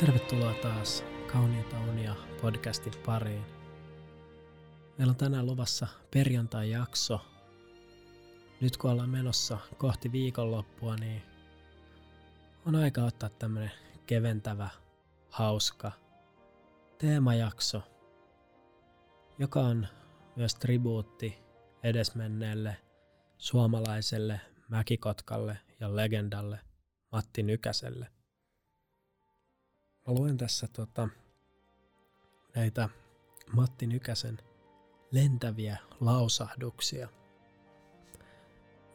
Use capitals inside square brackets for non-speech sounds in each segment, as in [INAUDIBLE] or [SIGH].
Tervetuloa taas Kauniita unia podcastin pariin. Meillä on tänään luvassa perjantai-jakso. Nyt kun ollaan menossa kohti viikonloppua, niin on aika ottaa tämmönen keventävä, hauska teemajakso, joka on myös tribuutti edesmenneelle suomalaiselle Mäkikotkalle ja legendalle Matti Nykäselle. Mä luen tässä tota, näitä Matti Nykäsen lentäviä lausahduksia.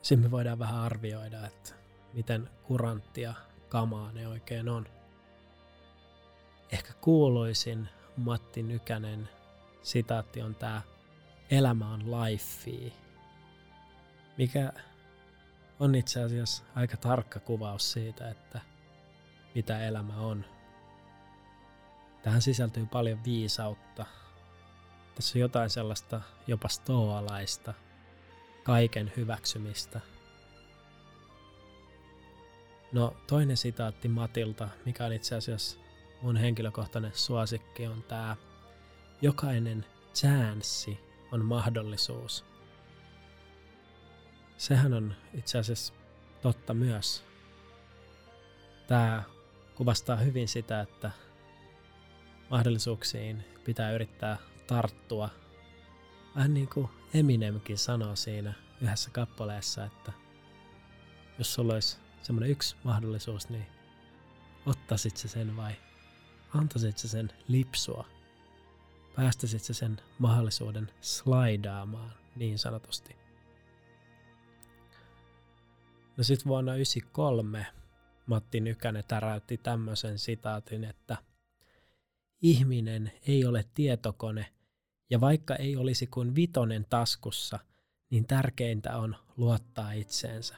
Sitten me voidaan vähän arvioida, että miten kuranttia kamaa ne oikein on. Ehkä kuuluisin Matti Nykänen sitaatti on tää Elämä on lifea, mikä on itse asiassa aika tarkka kuvaus siitä, että mitä elämä on. Tähän sisältyy paljon viisautta. Tässä on jotain sellaista jopa stoalaista, kaiken hyväksymistä. No toinen sitaatti Matilta, mikä on itse asiassa mun henkilökohtainen suosikki, on tämä Jokainen chanssi on mahdollisuus. Sehän on itse asiassa totta myös. Tämä kuvastaa hyvin sitä, että mahdollisuuksiin pitää yrittää tarttua. Vähän niin kuin Eminemkin sanoo siinä yhdessä kappaleessa, että jos sulla olisi semmoinen yksi mahdollisuus, niin ottaisit se sen vai antaisit se sen lipsua? Päästäisit se sen mahdollisuuden slaidaamaan niin sanotusti? No sitten vuonna 1993 Matti Nykänen täräytti tämmöisen sitaatin, että ihminen ei ole tietokone ja vaikka ei olisi kuin vitonen taskussa, niin tärkeintä on luottaa itseensä.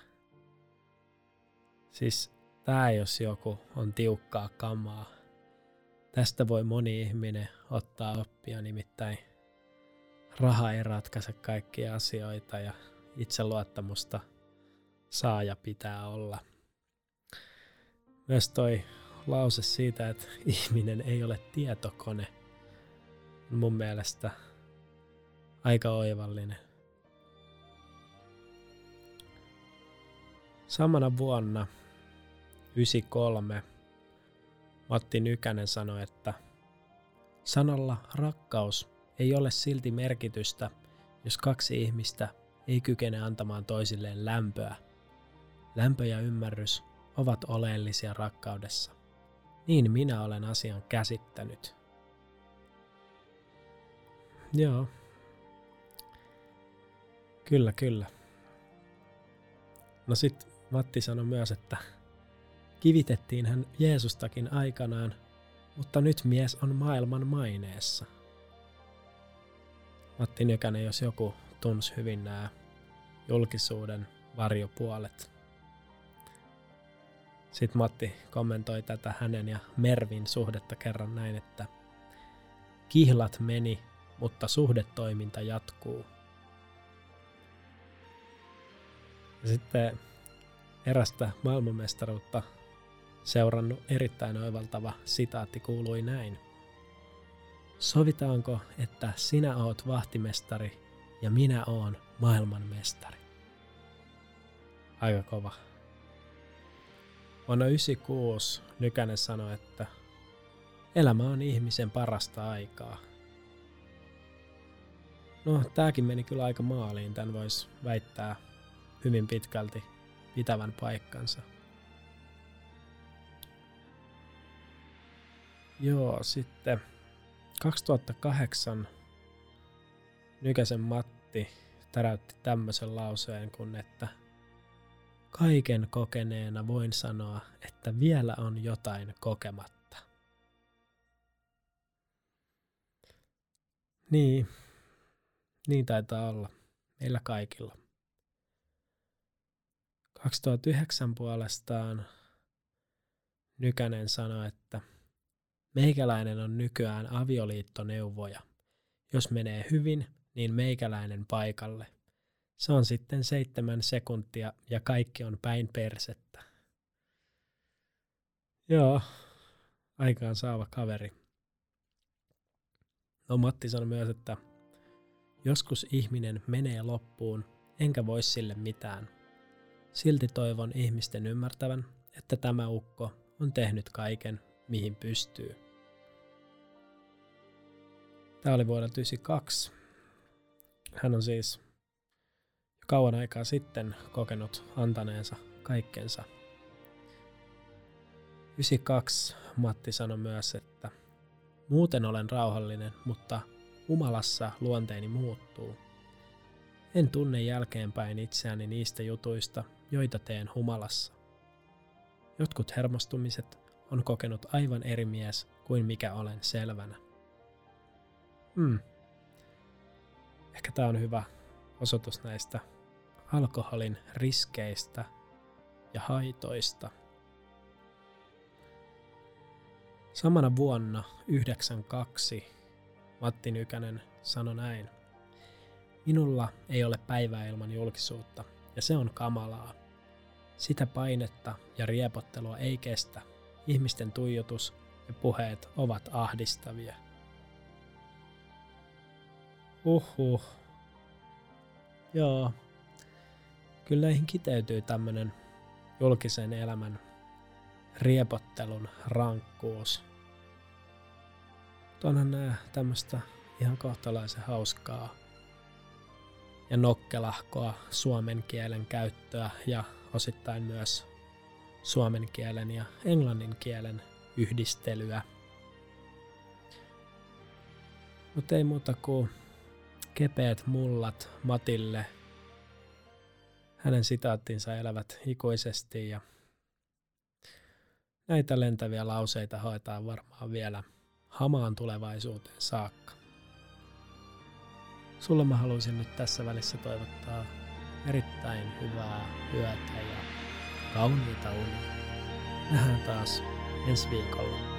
Siis tämä jos joku on tiukkaa kamaa. Tästä voi moni ihminen ottaa oppia, nimittäin raha ei ratkaise kaikkia asioita ja itseluottamusta saa ja pitää olla. Myös toi lause siitä, että [LAUGHS] ihminen ei ole tietokone, on mun mielestä aika oivallinen. Samana vuonna 93 Matti Nykänen sanoi, että sanalla rakkaus ei ole silti merkitystä, jos kaksi ihmistä ei kykene antamaan toisilleen lämpöä. Lämpö ja ymmärrys ovat oleellisia rakkaudessa. Niin minä olen asian käsittänyt. Joo. Kyllä, kyllä. No sit Matti sanoi myös, että kivitettiin hän Jeesustakin aikanaan, mutta nyt mies on maailman maineessa. Matti Nykänen, jos joku tunsi hyvin nämä julkisuuden varjopuolet. Sitten Matti kommentoi tätä hänen ja Mervin suhdetta kerran näin, että kihlat meni, mutta suhdetoiminta jatkuu. Ja sitten erästä maailmanmestaruutta seurannut erittäin oivaltava sitaatti kuului näin. Sovitaanko, että sinä oot vahtimestari ja minä oon maailmanmestari? Aika kova. Vuonna 1996 Nykänen sanoi, että elämä on ihmisen parasta aikaa. No, tääkin meni kyllä aika maaliin, tän voisi väittää hyvin pitkälti pitävän paikkansa. Joo, sitten 2008 Nykäsen Matti täräytti tämmöisen lauseen kuin, että – Kaiken kokeneena voin sanoa, että vielä on jotain kokematta. Niin, niin taitaa olla meillä kaikilla. 2009 puolestaan Nykänen sanoi, että meikäläinen on nykyään avioliittoneuvoja. Jos menee hyvin, niin meikäläinen paikalle – se on sitten seitsemän sekuntia ja kaikki on päin persettä. Joo, aikaan saava kaveri. No Matti sanoi myös, että joskus ihminen menee loppuun, enkä voi sille mitään. Silti toivon ihmisten ymmärtävän, että tämä ukko on tehnyt kaiken, mihin pystyy. Tämä oli vuodelta 1992. Hän on siis kauan aikaa sitten kokenut antaneensa kaikkensa. 92 Matti sanoi myös, että muuten olen rauhallinen, mutta humalassa luonteeni muuttuu. En tunne jälkeenpäin itseäni niistä jutuista, joita teen humalassa. Jotkut hermostumiset on kokenut aivan eri mies kuin mikä olen selvänä. Hmm. Ehkä tämä on hyvä osoitus näistä alkoholin riskeistä ja haitoista. Samana vuonna 92 Matti Nykänen sanoi näin. Minulla ei ole päivää ilman julkisuutta, ja se on kamalaa. Sitä painetta ja riepottelua ei kestä. Ihmisten tuijotus ja puheet ovat ahdistavia. Uhuh. Joo. Kyllä näihin kiteytyy tämmönen julkisen elämän riepottelun rankkuus. Onhan nää tämmöstä ihan kohtalaisen hauskaa ja nokkelahkoa suomen kielen käyttöä ja osittain myös suomen kielen ja englannin kielen yhdistelyä. Mutta ei muuta kuin kepeät mullat Matille. Hänen sitaattinsa elävät ikuisesti ja näitä lentäviä lauseita hoitaa varmaan vielä hamaan tulevaisuuteen saakka. Sulle mä haluaisin nyt tässä välissä toivottaa erittäin hyvää yötä ja kauniita unia. Nähdään taas ensi viikolla.